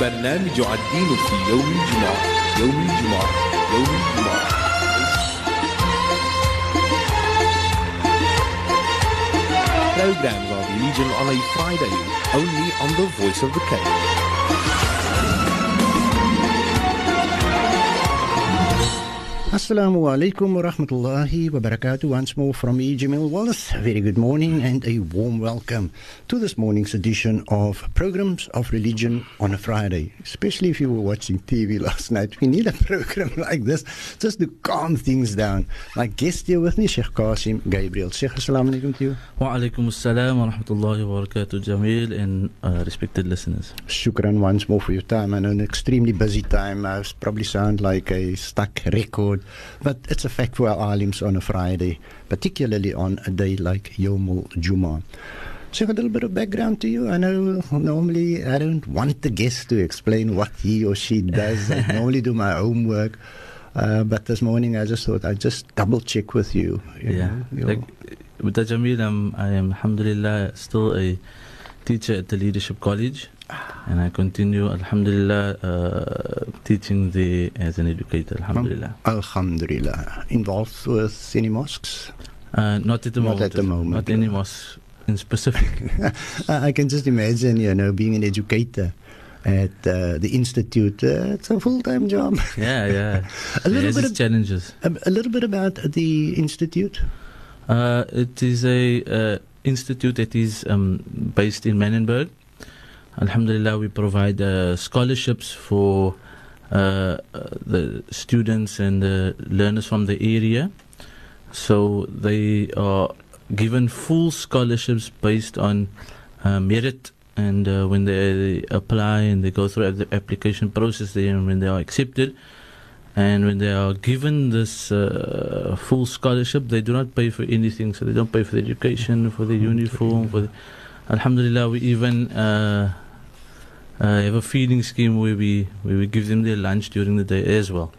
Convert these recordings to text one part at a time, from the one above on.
برنامج الدين في يوم الجمعة يوم الجمعة يوم الجمعة Programs of religion on a Friday, only on the Voice of the Cape. Assalamu alaikum wa rahmatullahi wa barakatuh. Once more from me, Jamil Wallace. Very good morning and a warm welcome to this morning's edition of Programs of Religion on a Friday. Especially if you were watching TV last night. We need a program like this just to calm things down. My guest here with me, Sheikh Caseem Gabriel. Sheikh, assalamu alaikum to you. Wa alaikum assalam wa rahmatullahi wa barakatuh, Jamil, and uh, respected listeners. Shukran once more for your time. I know an extremely busy time. I probably sound like a stuck record, but it's a fact for our alims on a Friday, particularly on a day like Yomul Juma. So, a little bit of background to you. I know normally I don't want the guest to explain what he or she does. I normally do my homework. Uh, but this morning I just thought I'd just double check with you. you Yeah. know, Like, with Jamil, I'm, I am, alhamdulillah, still a teacher at the Leadership College. And I continue, alhamdulillah, uh, teaching there as an educator, alhamdulillah. Alhamdulillah. Involved with any mosques? Uh, not at the Not moment. at the moment. Not any mosque in specific. I can just imagine, you know, being an educator at uh, the institute. Uh, it's a full-time job. yeah, yeah. A little It bit of- challenges. A, a little bit about the institute. Uh, it is a uh, institute that is um, based in Manenberg. Alhamdulillah, we provide uh, scholarships for uh, the students and the learners from the area. So they are given full scholarships based on uh, merit. And uh, when they apply and they go through the application process, and when they are accepted, and when they are given this uh, full scholarship, they do not pay for anything. So they don't pay for the education, for the uniform. For the, Alhamdulillah, we even uh, uh, have a feeding scheme where we where we give them their lunch during the day as well.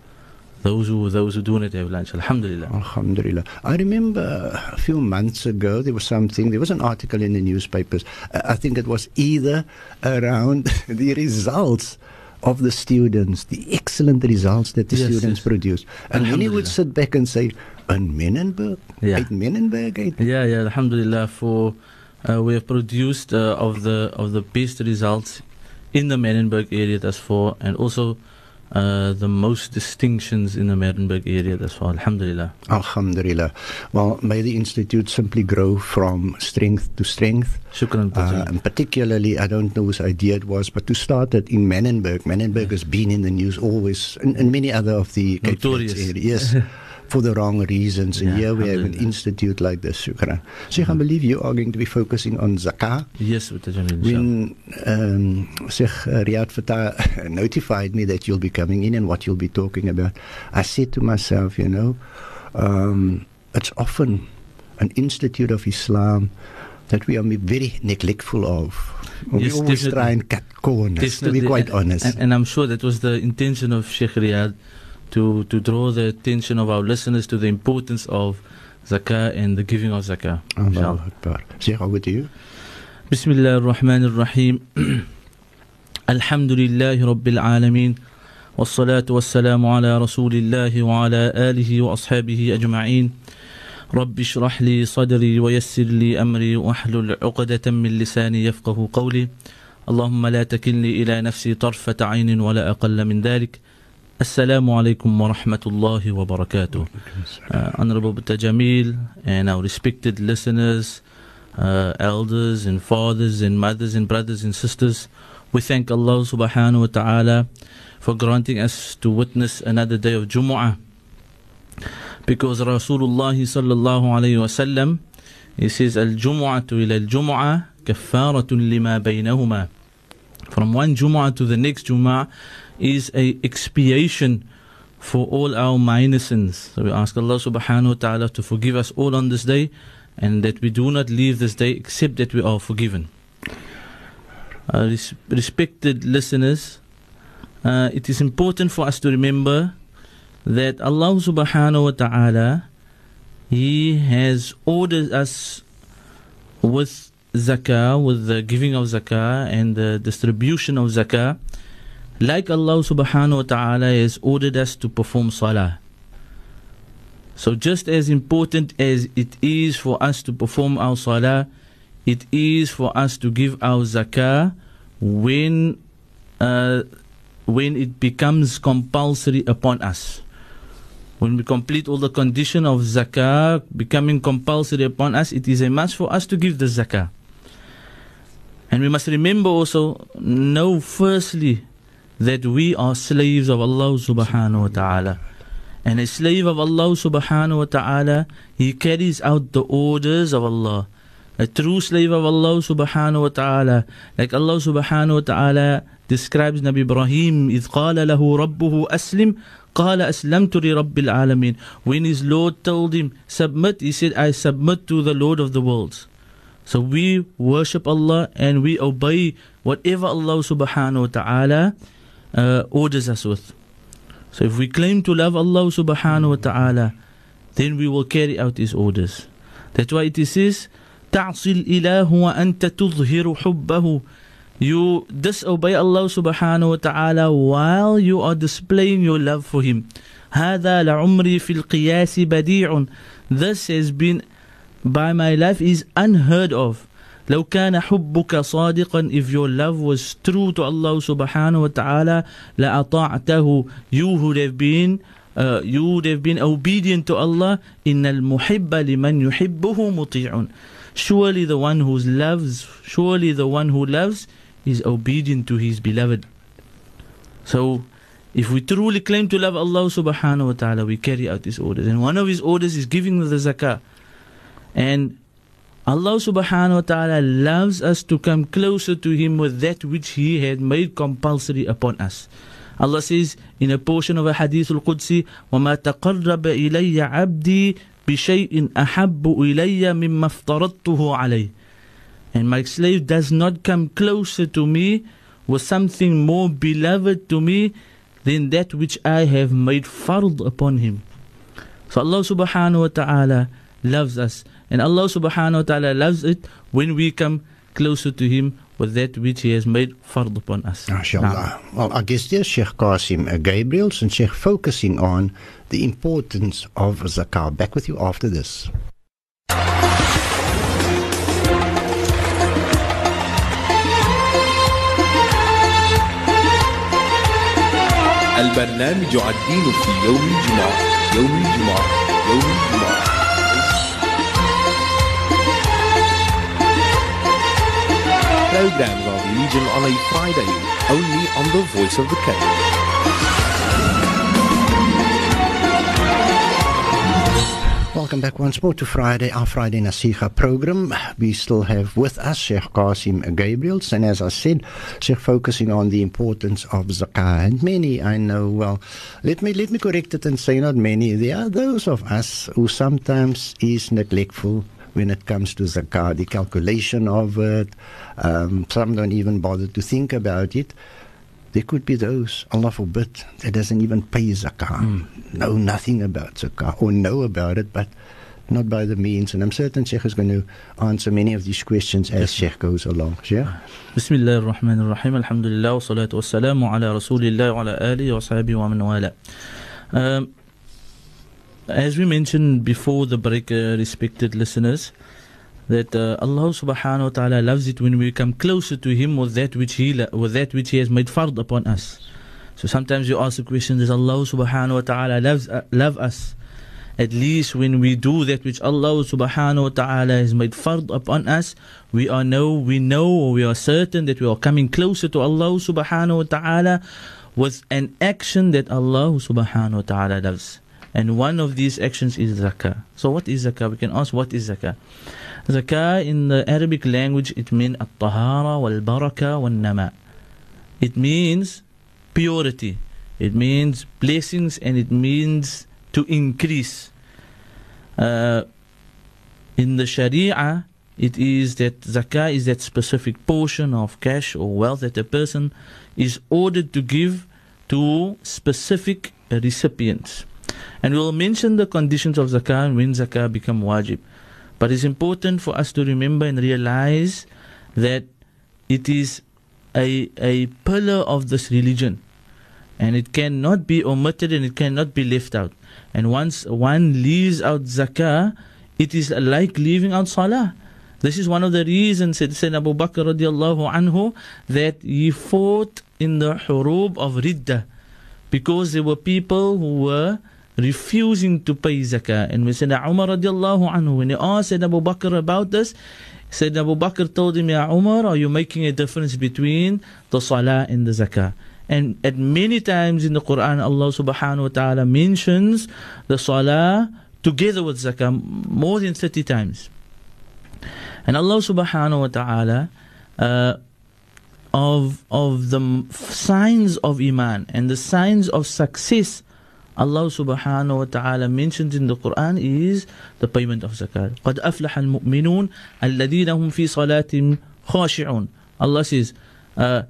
Those who those who do not have lunch, Alhamdulillah. Alhamdulillah. I remember a few months ago there was something, there was an article in the newspapers. Uh, I think it was either around the results of the students, the excellent results that the Yes, students yes. produce. And then he would sit back and say, in Manenberg, Yeah. at Manenberg, eh?" Yeah, yeah, Alhamdulillah. For uh, we have produced uh, of the of the best results in the Manenberg area thus far, and also uh, the most distinctions in the Manenberg area thus far. Alhamdulillah. Alhamdulillah. Well, may the institute simply grow from strength to strength. Shukran. Uh, and particularly, I don't know whose idea it was, but to start it in Manenberg. Menenberg has been in the news always, and, and many other of the Cape Notorious. areas. for the wrong reasons. And Yeah, here we have an institute like this, Shukran. Sheikh, I believe you are going to be focusing on zakah. yes, with the Jamil. When um, Sheikh Riyad Fatah notified me that you'll be coming in and what you'll be talking about, I said to myself, you know, um, it's often an institute of Islam that we are very neglectful of. We Yes, always try and cut corners, to be quite honest. And, and I'm sure that was the intention of Sheikh Riyad to, to draw the attention of our listeners to the importance of zakah and the giving of zakah. Allahu Inshallah. Akbar. Sheikh, over to you. بسم الله الرحمن الرحيم الحمد لله رب العالمين والصلاة والسلام على رسول الله وعلى آله وأصحابه أجمعين رب اشرح لي صدري ويسر لي أمري واحلل عقدة من لساني يفقه قولي اللهم لا تكلني إلى نفسي طرفة عين ولا أقل من ذلك السلام عليكم ورحمة الله وبركاته uh, Honorable Butta Jamil and our respected listeners, uh, elders and fathers and mothers and brothers and sisters, we thank Allah subhanahu wa ta'ala for granting us to witness another day of Jumu'ah. Because Rasulullah sallallahu alayhi wa sallam, he says, Al-Jumu'atu ila al-Jumu'ah kaffaratun lima baynahuma. From one Jumu'ah to the next Jumu'ah is a expiation for all our minor sins. So we ask Allah subhanahu wa ta'ala to forgive us all on this day and that we do not leave this day except that we are forgiven. Uh, res- respected listeners, uh, it is important for us to remember that Allah subhanahu wa ta'ala He has ordered us with zakah, with the giving of zakah and the distribution of zakah, like Allah subhanahu wa ta'ala has ordered us to perform salah. So just as important as it is for us to perform our salah, it is for us to give our zakah when uh, when it becomes compulsory upon us. When we complete all the condition of zakah becoming compulsory upon us, it is a must for us to give the zakah. And we must remember also, know firstly that we are slaves of Allah subhanahu wa ta'ala. And a slave of Allah subhanahu wa ta'ala, he carries out the orders of Allah. A true slave of Allah subhanahu wa ta'ala, like Allah subhanahu wa ta'ala describes Nabi Ibrahim, إذ قال له ربه أسلم قال أسلمت لرب العالمين When his Lord told him, submit, he said, I submit to the Lord of the worlds. So we worship Allah and we obey whatever Allah subhanahu wa ta'ala uh, orders us with. So if we claim to love Allah subhanahu wa ta'ala, then we will carry out His orders. That's why it says, تعصي الإله وأنت تظهر حبه You disobey Allah subhanahu wa ta'ala while you are displaying your love for Him. هذا لعمري في القياس بديع This has been by my life is unheard of. لو كان حبك صادقا if your love was true to Allah subhanahu wa ta'ala لأطاعته you would have been uh, you would have been obedient to Allah إن المحب لمن يحبه مطيع surely the one who loves surely the one who loves is obedient to his beloved so if we truly claim to love Allah subhanahu wa ta'ala we carry out his orders and one of his orders is giving the zakah and Allah subhanahu wa ta'ala loves us to come closer to Him with that which He had made compulsory upon us. Allah says in a portion of a hadith al-Qudsi, وَمَا تَقَرَّبَ إِلَيَّ عَبْدِي بِشَيْءٍ أَحَبُّ إِلَيَّ مِمَّا افْتَرَضْتُهُ عَلَيْهِ And my slave does not come closer to me with something more beloved to me than that which I have made fard upon him. So Allah subhanahu wa ta'ala loves us And Allah subhanahu wa ta'ala loves it when we come closer to Him with that which He has made fard upon us. Well, I guess there's Sheikh Caseem Gabriel, Gabriels and Sheikh focusing on the importance of zakah. Back with you after this. البرنامج الدين في يوم الجمعة يوم الجمعة يوم الجمعة programs of Religion on a Friday, only on the Voice of the Cape. Welcome back once more to Friday, our Friday Naseegah program. We still have with us Sheikh Caseem Gabriels, and as I said, Sheikh focusing on the importance of zakah. And many, I know, well, let me let me correct it and say not many. There are those of us who sometimes is neglectful when it comes to zakah, the calculation of it. Um, some don't even bother to think about it. There could be those, Allah forbid, that doesn't even pay zakah, mm. know nothing about zakah, or know about it, but not by the means. And I'm certain Sheikh is going to answer many of these questions as yes. Sheikh goes along. Sheikh? Bismillah ar-Rahman ar-Rahim. Alhamdulillah wa salatu wa salamu ala Rasulillah wa ala alihi wa sahbihi wa man wala. Um, as we mentioned before the break, uh, respected listeners, that uh, Allah subhanahu wa ta'ala loves it when we come closer to Him with that which He with that which He has made fard upon us. So sometimes you ask the question, does Allah subhanahu wa ta'ala loves, uh, love us? At least when we do that which Allah subhanahu wa ta'ala has made fard upon us, we are know we know or we are certain that we are coming closer to Allah subhanahu wa ta'ala with an action that Allah subhanahu wa ta'ala loves. And one of these actions is zakah. So what is zakah? We can ask what is zakah? Zakah in the Arabic language it means at-tahara wal-baraka wal-nama. It means purity. It means blessings and it means to increase. Uh, in the Sharia, it is that zakah is that specific portion of cash or wealth that a person is ordered to give to specific recipients. And we'll mention the conditions of zakah and when zakah become wajib. But it's important for us to remember and realize that it is a, a pillar of this religion. And it cannot be omitted and it cannot be left out. And once one leaves out zakah, it is like leaving out salah. This is one of the reasons, said Sayyidina Abu Bakr radiallahu anhu, that he fought in the hurub of Riddah. Because there were people who were refusing to pay zakah. And when Sayyidina Umar radiallahu anhu, when he asked Sayyidina Abu Bakr about this, Sayyidina Abu Bakr told him, Ya Umar, are you making a difference between the salah and the zakah? And at many times in the Quran, Allah subhanahu wa ta'ala mentions the salah together with zakah more than 30 times. And Allah subhanahu wa ta'ala, uh, of, of the signs of Iman and the signs of success Allah subhanahu wa ta'ala mentions in the Quran is the payment of zakat. قَدْ أَفْلَحَ الْمُؤْمِنُونَ الَّذِينَ هُمْ فِي صَلَاتٍ خَاشِعُونَ Allah says, uh,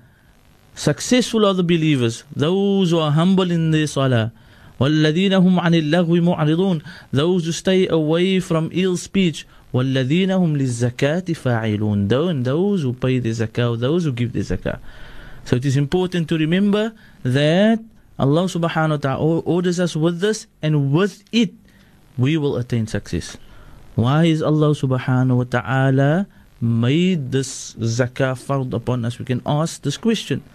successful are the believers, those who are humble in their salah. وَالَّذِينَ هُمْ عَنِ اللَّغْوِ مُعْرِضُونَ Those who stay away from ill speech. وَالَّذِينَ هُمْ لِلزَّكَاةِ فَاعِلُونَ those, those who pay the zakat. those who give the zakat. So it is important to remember that Allah subhanahu wa ta'ala orders us with this and with it we will attain success. Why is Allah subhanahu wa ta'ala made this zakah fard upon us? We can ask this question.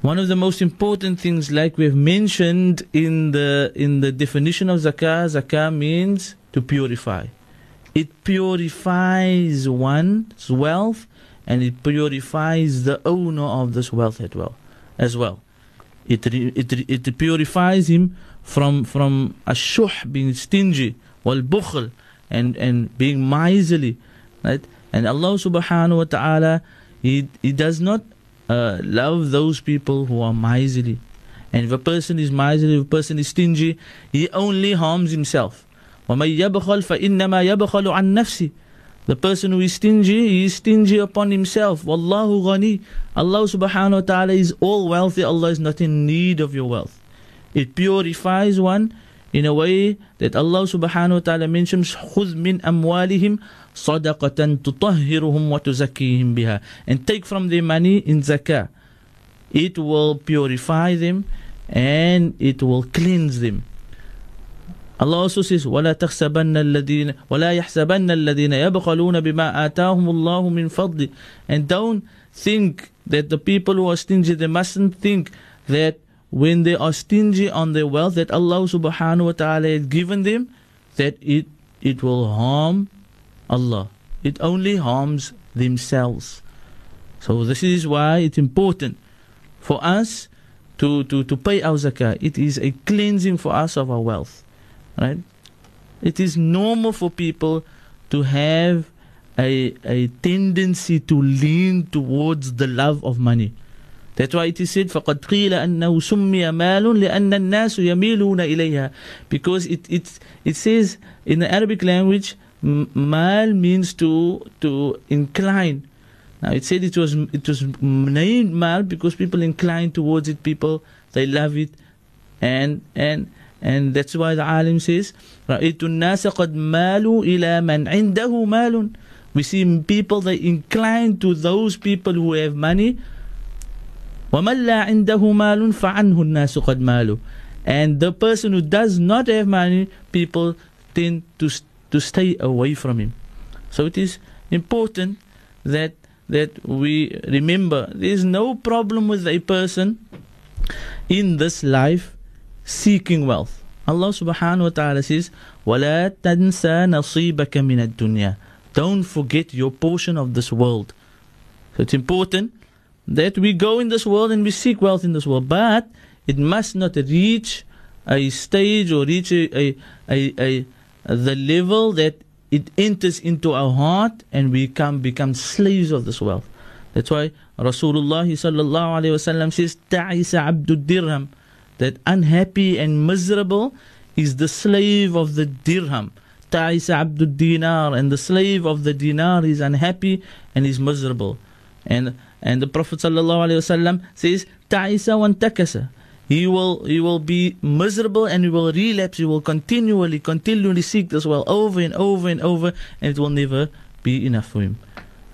One of the most important things, like we have mentioned in the in the definition of zakah, zakah means to purify. It purifies one's wealth and it purifies the owner of this wealth as well. As well. It, it, it purifies him from from ashuh, being stingy, wal bukhl, and, and being miserly. Right? And Allah subhanahu wa ta'ala, he, he does not uh, love those people who are miserly. And if a person is miserly, if a person is stingy, he only harms himself. وَمَن يَبْخَلْ فَإِنَّمَا يَبْخَلُ عَن نَفْسِهِ the person who is stingy, he is stingy upon himself. Wallahu ghani. Allah subhanahu wa ta'ala is all wealthy. Allah is not in need of your wealth. It purifies one in a way that Allah subhanahu wa ta'ala mentions خُذْ مِنْ أَمْوَالِهِمْ صَدَقَةً تُطَهِّرُهُمْ وَتُزَكِّيهِمْ بِهَا And take from their money in zakah. It will purify them and it will cleanse them. Allah also says, وَلَا تَحْسَبَنَّ الَّذِينَ وَلَا يَحْسَبَنَّ الَّذِينَ يَبْخَلُونَ بِمَا آتَاهُمُ اللَّهُ مِنْ فَضْلِ And don't think that the people who are stingy, they mustn't think that when they are stingy on their wealth that Allah subhanahu wa ta'ala has given them, that it, it will harm Allah. It only harms themselves. So this is why it's important for us to, to, to pay our zakah. It is a cleansing for us of our wealth. Right? It is normal for people to have a, a tendency to lean towards the love of money. That's why it is said فَقَدْ قِيلَ أَنَّهُ سُمِّيَ مَالٌ لِأَنَّ النَّاسُ يَمِيلُونَ إِلَيْهَا Because it, it, it says in the Arabic language, mal means to, to incline. Now it said it was, it was named mal because people incline towards it, people, they love it. And, and, and that's why the alim says, رَأَيْتُ النَّاسَ قَدْ مَالُوا إِلَى مَنْ عِنْدَهُ مَالٌ We see people, they incline to those people who have money. وَمَنْ لَا عِنْدَهُ مَالٌ فَعَنْهُ النَّاسُ قَدْ مَالُوا And the person who does not have money, people tend to, to stay away from him. So it is important that that we remember there is no problem with a person in this life seeking wealth. Allah subhanahu wa ta'ala says, وَلَا تَنْسَى نَصِيبَكَ مِنَ الدُّنْيَا Don't forget your portion of this world. So it's important that we go in this world and we seek wealth in this world, but it must not reach a stage or reach a, a, a, a the level that it enters into our heart and we become, become slaves of this wealth. That's why Rasulullah sallallahu alayhi wasallam says, تَعِسَ عَبْدُ الدِّرْهَمِ that unhappy and miserable is the slave of the dirham. Ta'isa abdul dinar, and the slave of the dinar is unhappy and is miserable. And and the Prophet ﷺ says, Ta'isa wan takasa. He will he will be miserable and he will relapse, he will continually, continually seek this well over and over and over, and it will never be enough for him.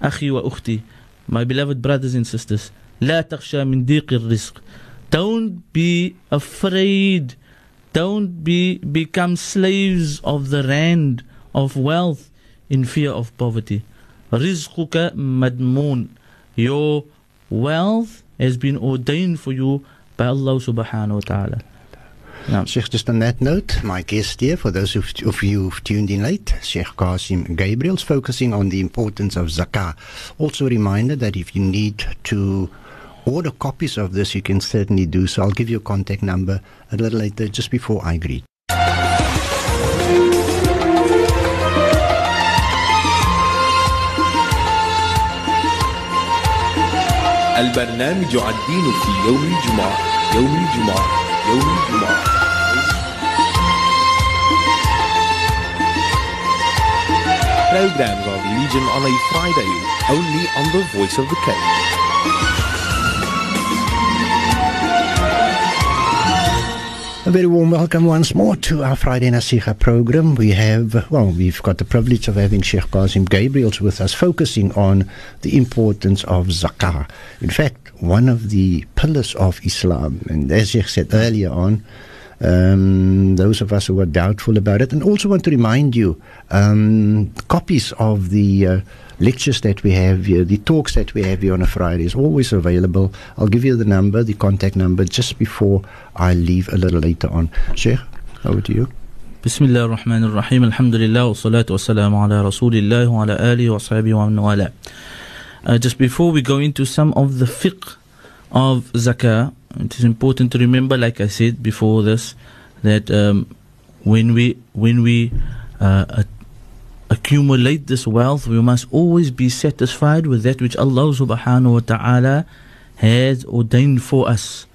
Akhi wa ukhti. my beloved brothers and sisters, لا تخشى من ضيق الرزق. don't be afraid. Don't be become slaves of the rand of wealth in fear of poverty. Rizquka madmoon. Your wealth has been ordained for you by Allah subhanahu wa ta'ala. Now, Sheikh, just on that note, my guest here, for those of, of you who've tuned in late, Sheikh Caseem Gabriels focusing on the importance of zakah. Also, a reminder that if you need to order copies of this, you can certainly do so. I'll give you a contact number a little later, just before I greet. البرنامج الدين في يوم الجمعة يوم الجمعة يوم الجمعة Programs of religion on a Friday, only on the Voice of the Cape. Very warm welcome once more to our Friday Naseegah program. We have, well, we've got the privilege of having Sheikh Caseem Gabriels with us, focusing on the importance of zakah. In fact, one of the pillars of Islam, and as Sheikh said earlier on, um, those of us who are doubtful about it, and also want to remind you um, copies of the uh, lectures that we have here, the talks that we have here on a Friday is always available. I'll give you the number, the contact number, just before I leave a little later on. Sheikh, over to you. بسم الله الرحمن الرحيم الحمد لله والصلاة والسلام على رسول الله وعلى آله وصحبه ومن والاه uh, Just before we go into some of the fiqh of zakah it is important to remember, like I said before this, that um, when we when we uh, accumulate this wealth, we must always be satisfied with that which Allah Subhanahu wa Taala has ordained for us.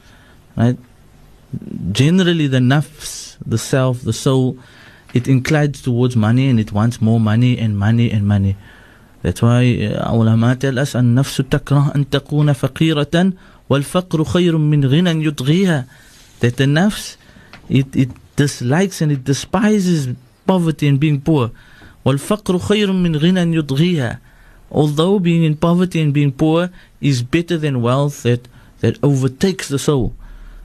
Right? Generally, the nafs, the self, the soul, it inclines towards money and it wants more money and money and money. That's why our ulama tell us, "An nafs takrah an takuna faqiratan والفقر خير من غنى يطغيها that the nafs it, it dislikes and it despises poverty and being poor والفقر خير من غنى يطغيها although being in poverty and being poor is better than wealth that, that overtakes the soul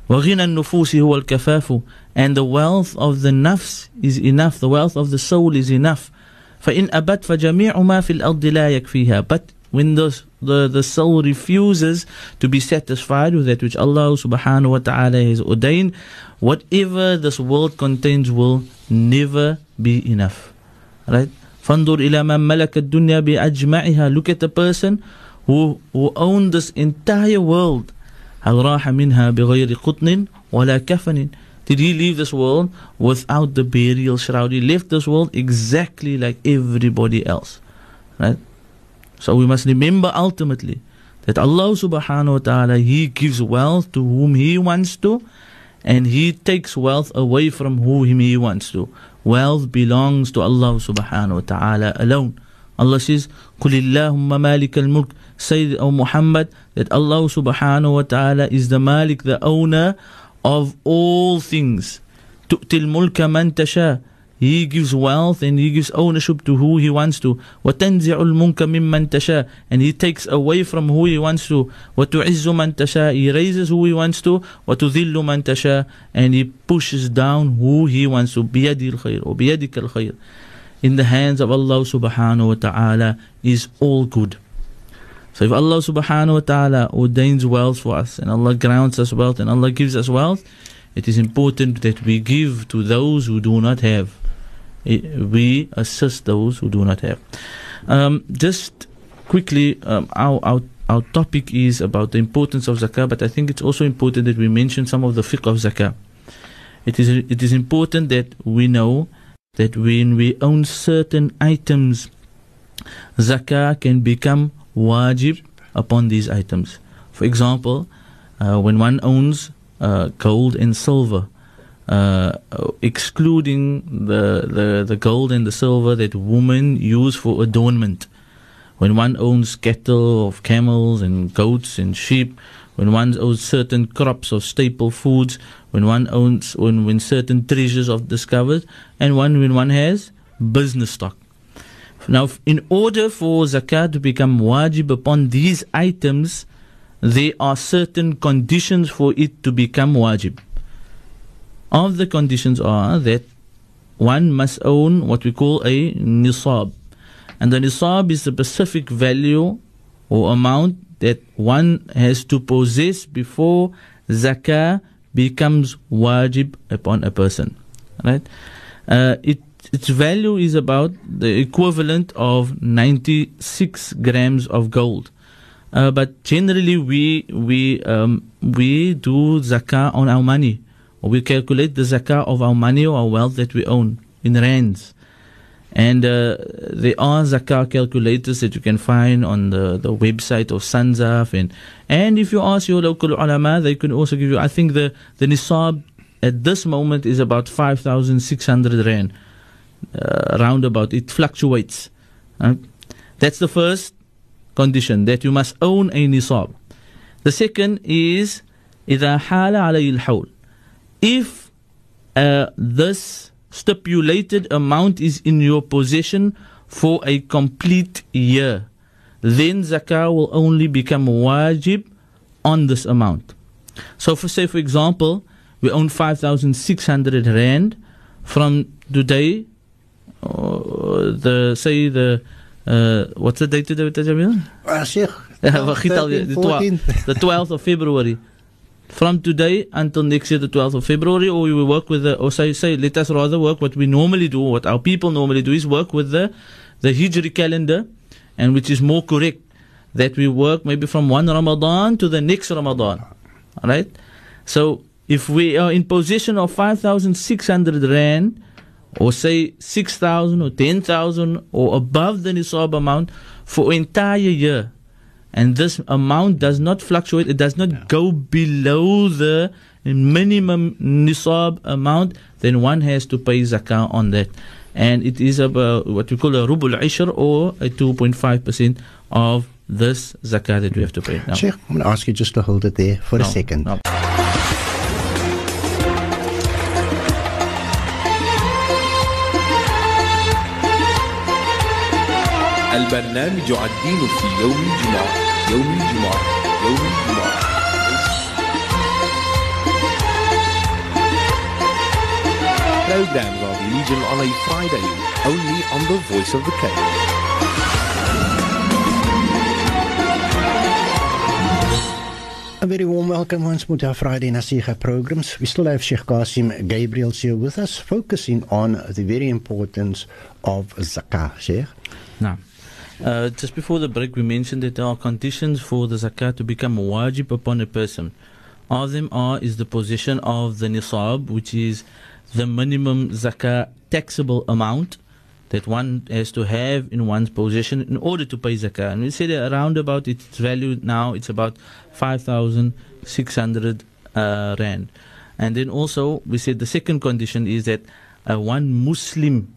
وغنى النفوس هو الكفاف and the wealth of the nafs is enough the wealth of the soul is enough فإن أبت فجميع ما في الأرض لا يكفيها but when the, the, the soul refuses to be satisfied with that which Allah subhanahu wa ta'ala has ordained whatever this world contains will never be enough right فانظر إلى من ملك الدنيا بأجمعها look at the person who, who owned this entire world هل راح منها بغير قطن ولا كفن Did he leave this world without the burial shroud? He left this world exactly like everybody else. Right? So we must remember ultimately that Allah subhanahu wa ta'ala He gives wealth to whom He wants to and He takes wealth away from whom He wants to. Wealth belongs to Allah subhanahu wa ta'ala alone. Allah says, قُلِ اللَّهُمَّ مَالِكَ الْمُلْكِ Say, O Muhammad, that Allah subhanahu wa ta'ala is the Malik, the owner of all things. تُؤْتِ الْمُلْكَ مَنْ تَشَاءُ He gives wealth and He gives ownership to who He wants to. وَتَنْزِعُ الْمُلْكَ مِمَّنْ تَشَاءُ And He takes away from who He wants to. وَتُعِزُّ مَنْ تَشَاءُ He raises who He wants to. وَتُذِلُّ مَنْ تَشَاءُ And He pushes down who He wants to. بِيَدِ الْخَيْرُ وَبِيَدِكَ الْخَيْرُ In the hands of Allah subhanahu wa ta'ala is all good. So if Allah subhanahu wa ta'ala ordains wealth for us and Allah grants us wealth and Allah gives us wealth, it is important that we give to those who do not have. We assist those who do not have. Um, just quickly, um, our, our our topic is about the importance of zakah, but I think it's also important that we mention some of the fiqh of zakah. It is it is important that we know that when we own certain items, zakah can become wajib upon these items. For example, uh, when one owns uh, gold and silver, uh, excluding the, the, the gold and the silver that women use for adornment. When one owns cattle of camels and goats and sheep, when one owns certain crops of staple foods, when one owns when, when certain treasures are discovered, and one when one has business stock. Now, in order for zakat to become wajib upon these items, there are certain conditions for it to become wajib. Of the conditions are that one must own what we call a nisab. And the nisab is the specific value or amount that one has to possess before zakah becomes wajib upon a person. Right? Uh, it, its value is about the equivalent of 96 grams of gold. Uh, but generally, we we um, we do zakah on our money, we calculate the zakah of our money or our wealth that we own in rands. And uh, there are zakah calculators that you can find on the, the website of SANZAF. And, and if you ask your local ulama, they can also give you, I think the, the nisab at this moment is about 5,600 rand. Uh, roundabout, it fluctuates. Uh, that's the first condition that you must own a nisab. The second is إذا حال علي الحول if uh, this stipulated amount is in your possession for a complete year, then zakah will only become wajib on this amount. So, for say, for example, we own 5,600 rand from today, uh, the say the uh, what's the date today, Jamil? Uh, Sheikh, 12th, the 12th of February from today until next year, the 12th of February, or we will work with the, or say, say, let us rather work what we normally do, what our people normally do is work with the, the Hijri calendar, and which is more correct, that we work maybe from one Ramadan to the next Ramadan. Alright? So, if we are in possession of 5,600 Rand, or say 6,000 or 10,000 or above the Nisab amount for entire year, and this amount does not fluctuate, it does not yeah. go below the minimum nisab amount, then one has to pay zakah on that. And it is about what we call a rubul ishr or a 2.5% of this zakah that we have to pay. Now, Sheikh, I'm going to ask you just to hold it there for no, a second. No. البرنامج الدين في يوم الجمعة يوم الجمعة يوم الجمعة Programs of religion on a Friday, only on the Voice of the Cape. A very warm welcome once more to our Friday Nasiha programs. We still have Sheikh Qasim Gabriel here with us, focusing on the very importance of zakah, Sheikh. Now. Uh, just before the break, we mentioned that there are conditions for the zakat to become wajib upon a person. Of them are is the possession of the nisab, which is the minimum zakat taxable amount that one has to have in one's possession in order to pay zakat. And we said around about its value now, it's about 5,600 uh, rand. And then also, we said the second condition is that uh, one Muslim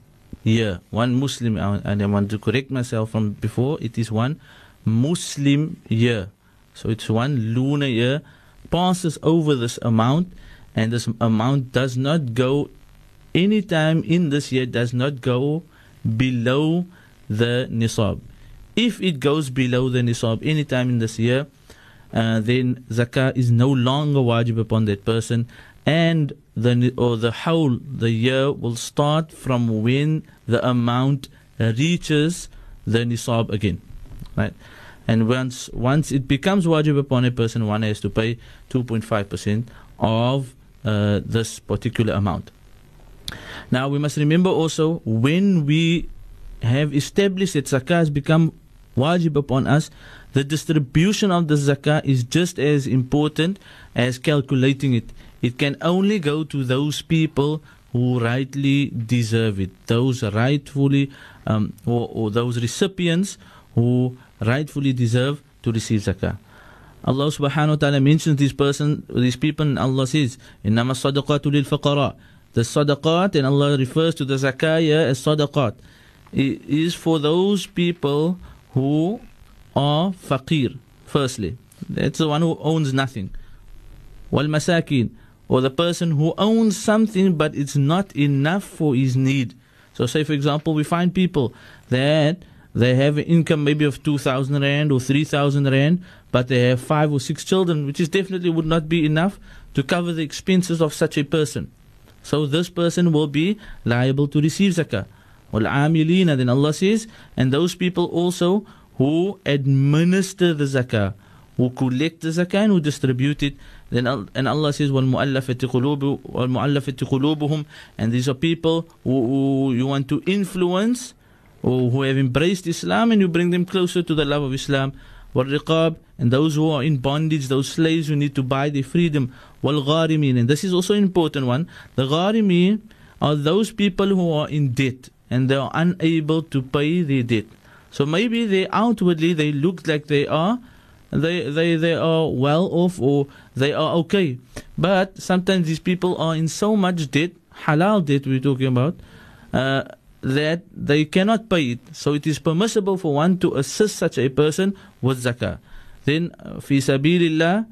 year. One Muslim, and I want to correct myself from before, it is one Muslim year. So it's one lunar year, passes over this amount, and this amount does not go any time in this year, does not go below the nisab. If it goes below the nisab any time in this year, uh, then zakah is no longer wajib upon that person, and the or the whole the year will start from when the amount reaches the nisab again, right? And once once it becomes wajib upon a person, one has to pay 2.5 percent of uh, this particular amount. Now we must remember also when we have established that zakah has become wajib upon us, the distribution of the zakah is just as important as calculating it. It can only go to those people who rightly deserve it, those rightfully um, or, or, those recipients who rightfully deserve to receive zakah. Allah subhanahu wa ta'ala mentions these person these people and Allah says, Innama sadaqatu lil faqara. The sadaqat and Allah refers to the zakah here as sadaqat. It is for those people who are faqir, firstly. That's the one who owns nothing. Wal masakin or the person who owns something but it's not enough for his need. So, say for example, we find people that they have an income maybe of 2,000 Rand or 3,000 Rand, but they have five or six children, which is definitely would not be enough to cover the expenses of such a person. So, this person will be liable to receive zakah. Well, then Allah says, and those people also who administer the zakah, who collect the zakah and who distribute it Then and Allah says, وَالْمُؤَلَّفَةِ قُلُوبُ وَالْمُؤَلَّفَةِ قُلُوبُهُم And these are people who, who you want to influence or who have embraced Islam and you bring them closer to the love of Islam. والرقاب and those who are in bondage, those slaves who need to buy their freedom. والغارمين and this is also an important one. The غارمين are those people who are in debt and they are unable to pay their debt. So maybe they outwardly they look like they are they they they are well off or they are okay. But sometimes these people are in so much debt, halal debt we're talking about, uh, that they cannot pay it. So it is permissible for one to assist such a person with zakah. Then, uh, fi sabilillah,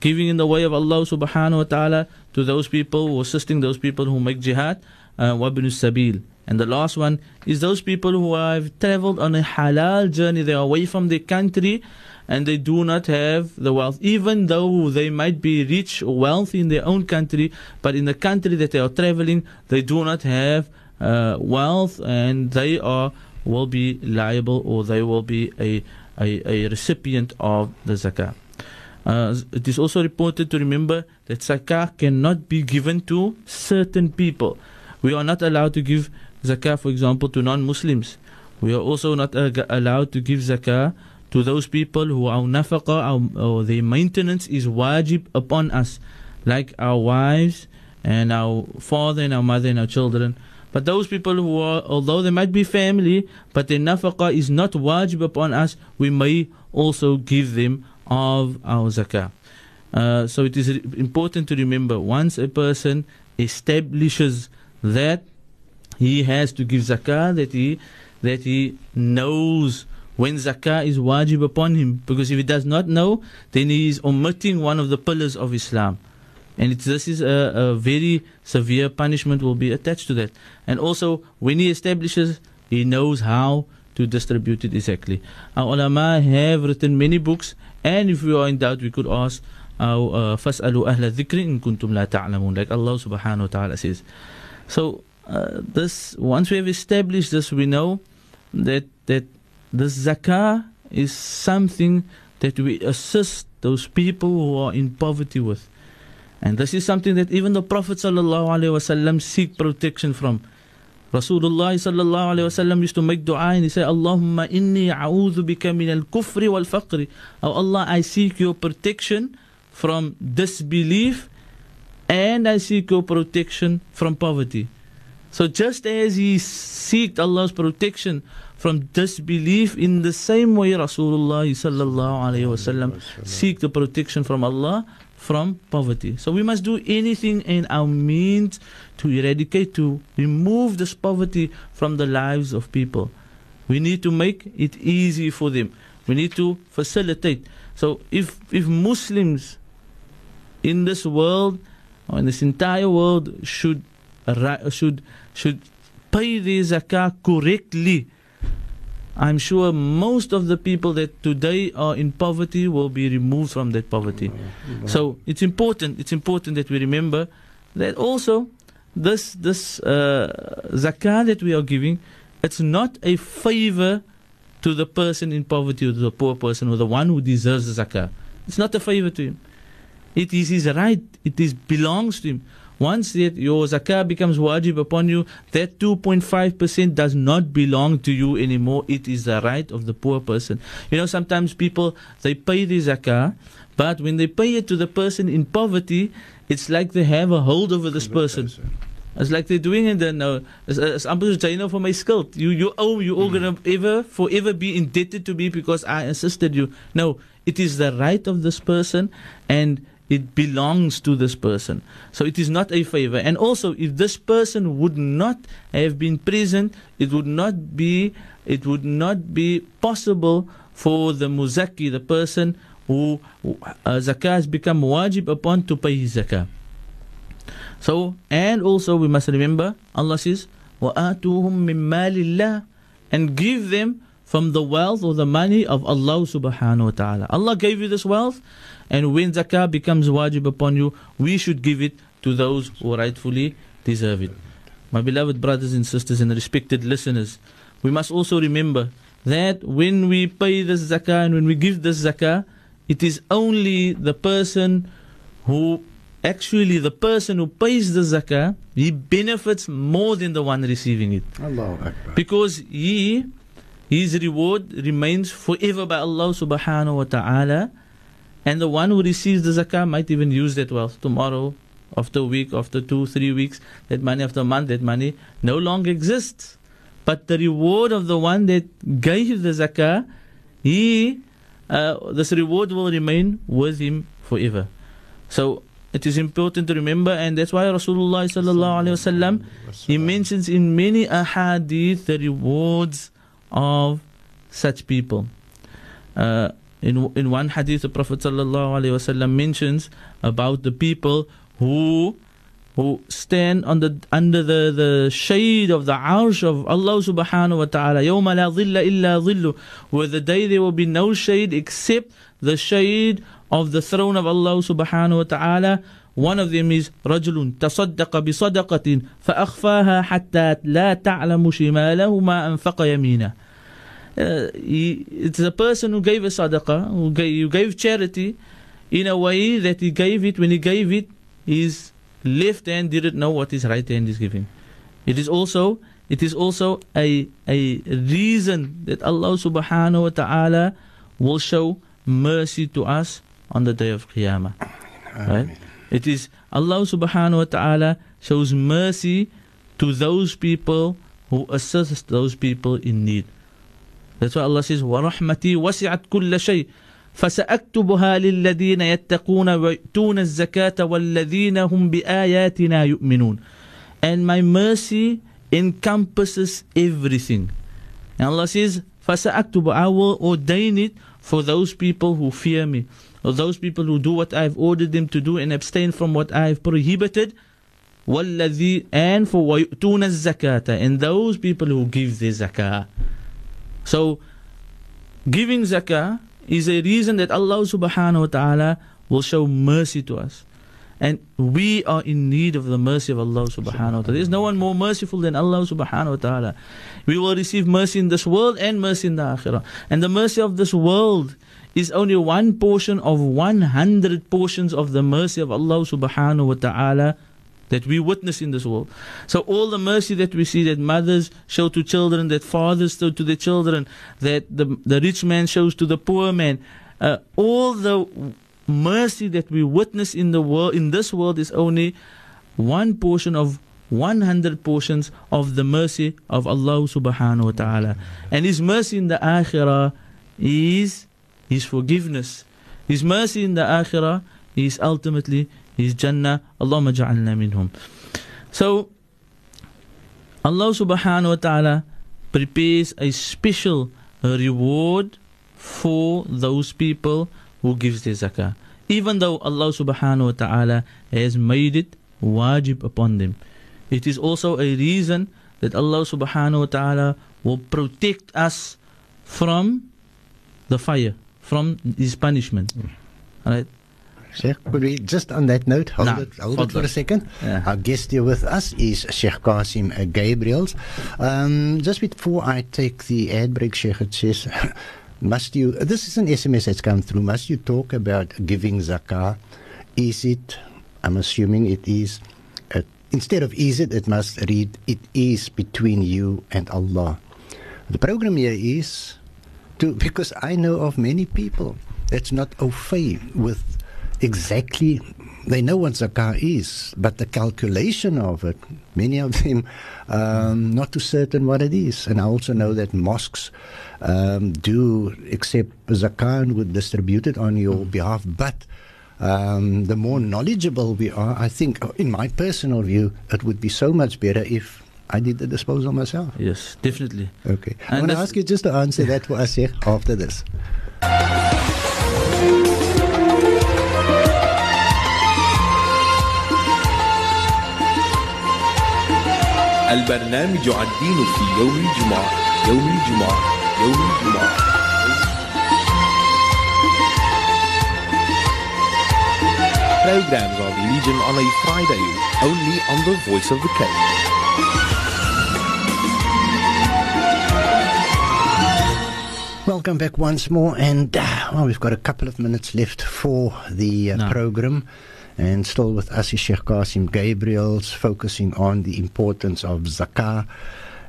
giving in the way of Allah subhanahu wa ta'ala to those people who assisting those people who make jihad, uh, sabil. And the last one is those people who have traveled on a halal journey. They are away from their country and they do not have the wealth, even though they might be rich or wealthy in their own country, but in the country that they are traveling, they do not have uh, wealth and they are will be liable or they will be a, a, a recipient of the zakah. Uh, it is also reported to remember that zakah cannot be given to certain people. We are not allowed to give zakah, for example, to non Muslims. We are also not uh, allowed to give zakah to those people who our nafaqah, our, or their maintenance is wajib upon us, like our wives and our father and our mother and our children. But those people who are, although they might be family, but their nafaqah is not wajib upon us, we may also give them of our zakah. Uh, so it is important to remember once a person establishes that he has to give zakah, that he that he knows when zakah is wajib upon him. Because if he does not know, then he is omitting one of the pillars of Islam. And this is a, a, very severe punishment will be attached to that. And also, when he establishes, he knows how to distribute it exactly. Our ulama have written many books, and if we are in doubt, we could ask our uh, فَاسْأَلُوا أَهْلَ الذِّكْرِ إِن كُنْتُمْ لَا تَعْلَمُونَ Like Allah subhanahu wa ta'ala says. So, uh, this once we have established this, we know that, that the zakah is something that we assist those people who are in poverty with. And this is something that even the Prophet ﷺ seek protection from. Rasulullah wasallam used to make dua and he said, Allahumma inni a'udhu bika min al-kufri wal-faqri. Oh Allah, I seek your protection from disbelief and I seek your protection from poverty. So just as he seeked Allah's protection from disbelief in the same way Rasulullah sallallahu alayhi wasallam seek the protection from Allah from poverty. So we must do anything in our means to eradicate, to remove this poverty from the lives of people. We need to make it easy for them. We need to facilitate. So if if Muslims in this world or in this entire world should should should pay their zakah correctly, I'm sure most of the people that today are in poverty will be removed from that poverty. So it's important. It's important that we remember that also this this uh, zakah that we are giving, it's not a favor to the person in poverty or to the poor person or the one who deserves the zakah. It's not a favor to him. It is his right. It is belongs to him. Once that your zakah becomes wajib upon you, that 2.5% does not belong to you anymore. It is the right of the poor person. You know, sometimes people, they pay the zakah, but when they pay it to the person in poverty, it's like they have a hold over this person. It's like they're doing it then uh, as jy nou for my skuld. You you owe you all gonna ever forever be indebted to me because I assisted you. No, it is the right of this person and it belongs to this person. So it is not a favor. And also, if this person would not have been present, it would not be it would not be possible for the muzaki, the person who uh, zakah has become wajib upon to pay his zakah. So, and also we must remember, Allah says, وَآتُوهُم مِّن مَالِ اللَّهِ And give them from the wealth or the money of Allah subhanahu wa ta'ala. Allah gave you this wealth, and when zakah becomes wajib upon you, we should give it to those who rightfully deserve it. My beloved brothers and sisters and respected listeners, we must also remember that when we pay this zakah and when we give this zakah, it is only the person who actually the person who pays the zakah, he benefits more than the one receiving it. Allahu Akbar. Because he, his reward remains forever by Allah subhanahu wa ta'ala. And the one who receives the zakah might even use that wealth tomorrow, after a week, after two, three weeks, that money after a month, that money no longer exists. But the reward of the one that gave the zakah, he, uh, this reward will remain with him forever. So it is important to remember, and that's why Rasulullah sallallahu alaihi wasallam he mentions in many ahadith the rewards of such people. Uh, in in one hadith, the Prophet sallallahu alaihi wasallam mentions about the people who who stand on the under the, the shade of the arsh of Allah subhanahu wa ta'ala يوم لا ظل إلا ظل where the day there will be no shade except the shade of the throne of Allah subhanahu wa ta'ala one of them is رجل تصدق بصدقة فأخفاها حتى لا تعلم شماله ما أنفق يمينه uh, he, it's a person who gave a sadaqah, who gave, who gave charity in a way that he gave it, when he gave it, his left hand didn't know what his right hand is giving. It is also it is also a a reason that Allah subhanahu wa ta'ala will show mercy to us on the day of Qiyamah. Right? It is Allah subhanahu wa ta'ala shows mercy to those people who assist those people in need. That's why Allah says, وَرَحْمَتِي وَسِعَتْ كُلَّ شَيْءٍ فسأكتبها للذين يتقون ويؤتون الزكاة والذين هم بآياتنا يؤمنون and my mercy encompasses everything and Allah says فسأكتب I will ordain it for those people who fear me or those people who do what I have ordered them to do and abstain from what I have prohibited والذي and for ويؤتون الزكاة and those people who give their zakah so giving zakah is a reason that Allah subhanahu wa ta'ala will show mercy to us. And we are in need of the mercy of Allah subhanahu wa ta'ala. There's no one more merciful than Allah subhanahu wa ta'ala. We will receive mercy in this world and mercy in the akhirah. And the mercy of this world is only one portion of 100 portions of the mercy of Allah subhanahu wa ta'ala that we witness in this world. So all the mercy that we see that mothers show to children, that fathers show to their children, that the, the rich man shows to the poor man, uh, all the mercy that we witness in the world, in this world, is only one portion of 100 portions of the mercy of Allah subhanahu wa ta'ala. And His mercy in the akhirah is His forgiveness. His mercy in the akhirah is ultimately His Jannah. Allahumma ja'alna minhum. So, Allah subhanahu wa ta'ala prepares a special reward for those people who gives their zakah. Even though Allah subhanahu wa ta'ala has made it wajib upon them. It is also a reason that Allah subhanahu wa ta'ala will protect us from the fire, from his punishment. Alright? Sheikh, could we just on that note hold Nah, it hold it for a second? Yeah. Our guest here with us is Sheikh Caseem uh, Gabriels. Um, just before I take the ad break, Sheikh, it says, must you? This is an SMS that's come through. Must you talk about giving zakah? Is it? I'm assuming it is. Uh, instead of is it, it must read it is between you and Allah. The program here is to because I know of many people that's not au fait with exactly they know what zakah is, but the calculation of it, many of them um, not too certain what it is. And I also know that mosques um, do accept zakah and would distribute it on your behalf, but um, the more knowledgeable we are, I think, in my personal view, it would be so much better if I did the disposal myself. Yes, definitely. Okay. I And want to that's- ask you just to answer that for us here after this. البرنامج الدين في يوم الجمعة يوم الجمعة يوم الجمعة Programs of religion on a Friday, only on the Voice of the Cape. Welcome back once more, and uh, well, we've got a couple of minutes left for the uh, No. program. And still with us is Sheikh Caseem Gabriels focusing on the importance of zakah.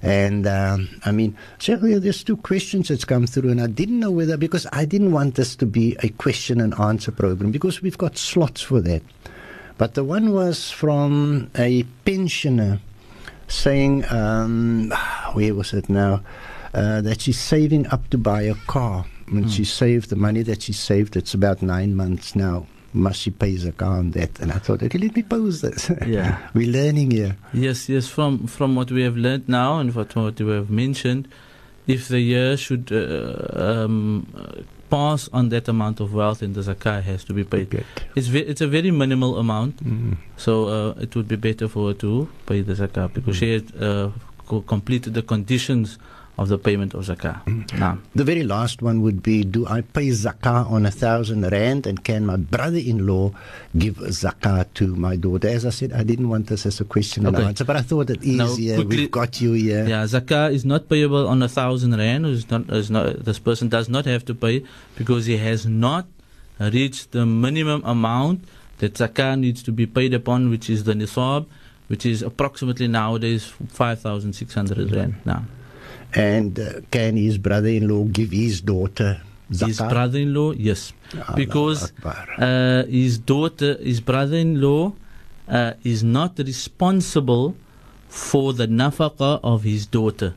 And um, I mean, Sheikh, there's two questions that's come through, and I didn't know whether, because I didn't want this to be a question and answer program, because we've got slots for that. But the one was from a pensioner saying, um, where was it now? Uh, that she's saving up to buy a car. When she saved the money that she saved, it's about nine months now. Must she pay zakah on that? And I thought, okay, let me pose this. Yeah. We're learning here. Yes, yes. From from what we have learned now and what, what we have mentioned, if the year should uh, um, pass on that amount of wealth, then the zakah has to be paid. Good. It's ve- it's a very minimal amount, Mm. so uh, it would be better for her to pay the zakah because she had uh, co- completed the conditions of the payment of zakah. Mm. Now, The very last one would be Do I pay zakah on a thousand rand and can my brother in law give zakah to my daughter? As I said, I didn't want this as a question and answer, but I thought it Now, easier. quickly- We've got you here. Yeah, zakah is not payable on a thousand rand. Is not, is not, this person does not have to pay because he has not reached the minimum amount that zakah needs to be paid upon, which is the nisab, which is approximately nowadays 5,600 rand. Now, And uh, can his brother in law give his daughter zakah? his brother-in-law, yes, Allahu because uh, his daughter, his brother-in-law, uh, is not responsible for the nafaqah of his daughter.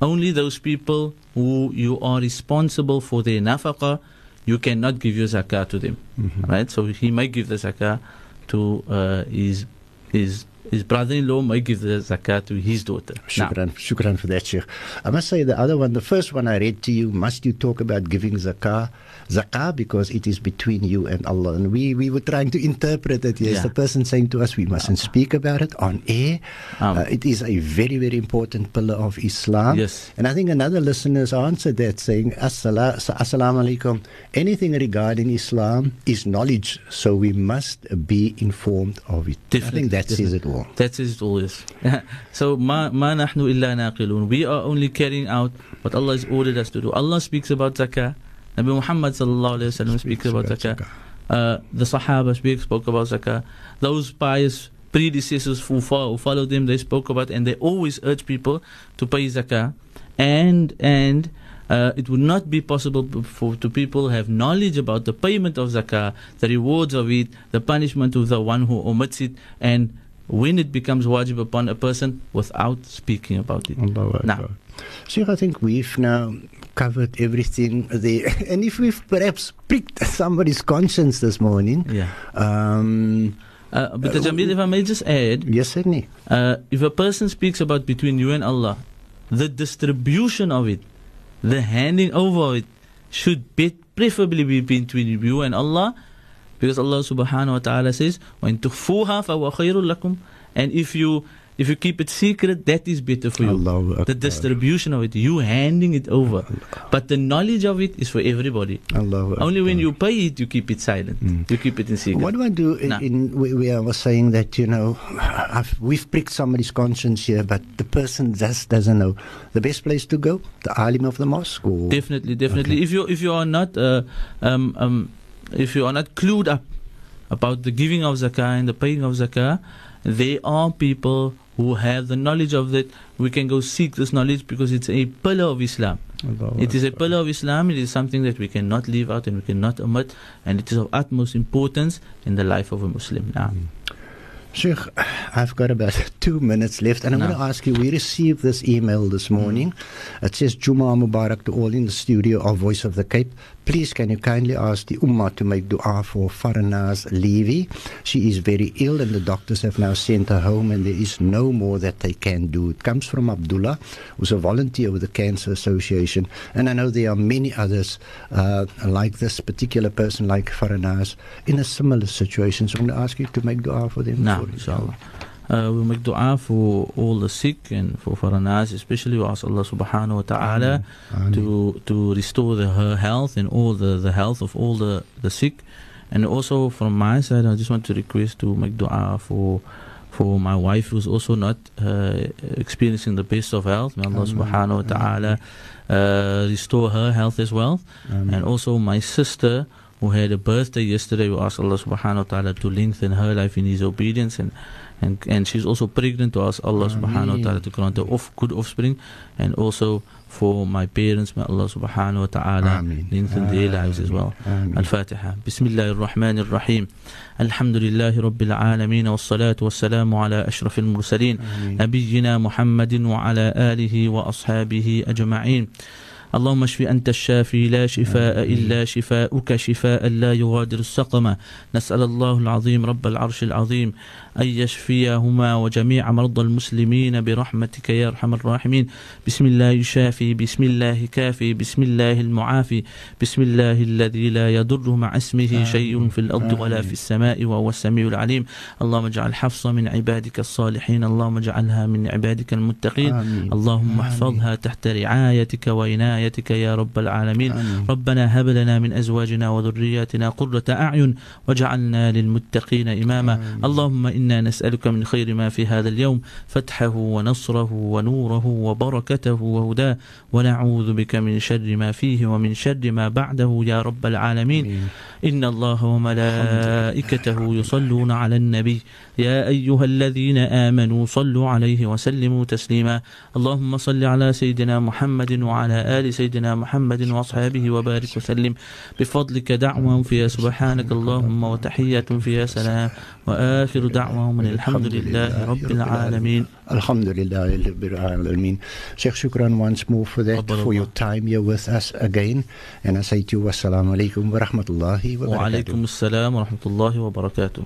Only those people who you are responsible for their nafaqah, you cannot give your zakah to them. Mhm. Right? So he may give the zakah to uh, his his his brother-in-law may give the zakat to his daughter. Now, Shukran, shukran for that, Sheikh. I must say the other one, the first one I read to you, must you talk about giving zakah? Zakah because it is between you and Allah. And we, we were trying to interpret it. Yes, Yeah. the person saying to us, we mustn't speak about it on air. Um, Uh, it is a very, very important pillar of Islam. Yes. And I think another listener's answered that saying, Assala- Assalamu alaikum. Anything regarding Islam is knowledge, so we must be informed of it. I think that says it definitely. All. That is it all, yes. so, ma, ma nahnu illa naqilun. We are only carrying out what Allah has ordered us to do. Allah speaks about zakah. Nabi Muhammad sallallahu alayhi wa speaks about zakah. Uh, the Sahaba speak, spoke about zakah. Those pious predecessors who, fo- who followed them, they spoke about, and they always urge people to pay zakah. And and uh, it would not be possible for to people have knowledge about the payment of zakah, the rewards of it, the punishment of the one who omits it, and when it becomes wajib upon a person without speaking about it. Now. Sheikh, I think we've now covered everything there. And if we've perhaps pricked somebody's conscience this morning, Yeah. um, Uh, but Jamil, if I may just add, yes, certainly. uh, if a person speaks about between you and Allah, the distribution of it, the handing over of it, should be preferably be between you and Allah, because Allah subhanahu wa taala says, وَإِن تُخْفُوهَا فَهُوَ خَيْرٌ لَكُمْ And if you if you keep it secret, that is better for you. Allahu The Akbar. distribution of it, you handing it over. But the knowledge of it is for everybody. Allahu Only when Akbar. you pay it, you keep it silent. Mm. You keep it in secret. What do I do in, Nah. in where where I was saying that you know I've, we've pricked somebody's conscience here, but the person just doesn't know the best place to go, the alim of the mosque, or Definitely, definitely. Okay. If you if you are not uh, um, um, if you are not clued up about the giving of zakah and the paying of zakah, there are people who have the knowledge of that. We can go seek this knowledge because it's a pillar of Islam. It is a pillar of Islam. It is something that we cannot leave out and we cannot omit, and it is of utmost importance in the life of a Muslim. Now, hmm. Sheikh, I've got about two minutes left, and I'm No. going to ask you. We received this email this morning. Hmm. It says Juma Mubarak to all in the studio of Voice of the Cape. Please, can you kindly ask the Ummah to make dua for Farnaz Levy? She is very ill, and the doctors have now sent her home, and there is no more that they can do. It comes from Abdullah, who's a volunteer with the Cancer Association, and I know there are many others uh, like this particular person, like Farnaz, in a similar situation. So I'm going to ask you to make dua for them. for- inshallah. Uh, we make dua for all the sick and for Faranas, especially. We ask Allah subhanahu wa ta'ala to to restore the, her health and all the, the health of all the, the sick. And also from my side, I just want to request to make dua for for my wife who's also not uh, experiencing the best of health. May Allah Ameen. subhanahu wa ta'ala uh, restore her health as well. Ameen. And also my sister who had a birthday yesterday, we ask Allah subhanahu wa ta'ala to lengthen her life in his obedience and and and she's also pregnant to ask Allah subhanahu wa ta'ala to grant her off, good offspring and also for my parents may Allah subhanahu wa ta'ala lengthen their lives as well. Al-Fatiha. Bismillah ar-Rahman ar-Rahim Alhamdulillahi Rabbil Alameen. Wassalatu wassalamu ala ashrafil mursaleen Nabiyyina Muhammadin wa ala alihi wa ashabihi ajma'in. اللهم اشف أنت الشافي لا شفاء إلا شفاؤك شفاء لا يغادر السقم. نسأل الله العظيم رب العرش العظيم أن يشفيهما وجميع مرضى المسلمين برحمتك يا أرحم الراحمين. بسم الله شافي بسم الله كافي بسم الله المعافي بسم الله الذي لا يضر مع اسمه شيء في الأرض ولا في السماء وهو السميع العليم. اللهم اجعل حفصة من عبادك الصالحين اللهم اجعلها من عبادك المتقين. اللهم. احفظها تحت رعايتك وعنايتك. يا رب العالمين آمين. ربنا هب لنا من أزواجنا وذرياتنا قرة أعين واجعلنا للمتقين إماما آمين. اللهم إنا نسألك من خير ما في هذا اليوم فتحه ونصره ونوره وبركته وهداه ونعوذ بك من شر ما فيه ومن شر ما بعده يا رب العالمين آمين. إن الله وملائكته يصلون على النبي يا أيها الذين آمنوا صلوا عليه وسلموا تسليما اللهم صل على سيدنا محمد وعلى آل سيدنا محمد وأصحابه وبارك وسلم بفضلك دعوة فيها سبحانك اللهم وتحية فيها سلام وآخر دعوة من الحمد لله رب العالمين Alhamdulillah, Rabbil Alameen. Sheikh Shukran once more for that, for your time here with us again. And I say to you, Wassalamu alaikum wa rahmatullahi wa barakatuh. وعليكم السلام ورحمة الله وبركاته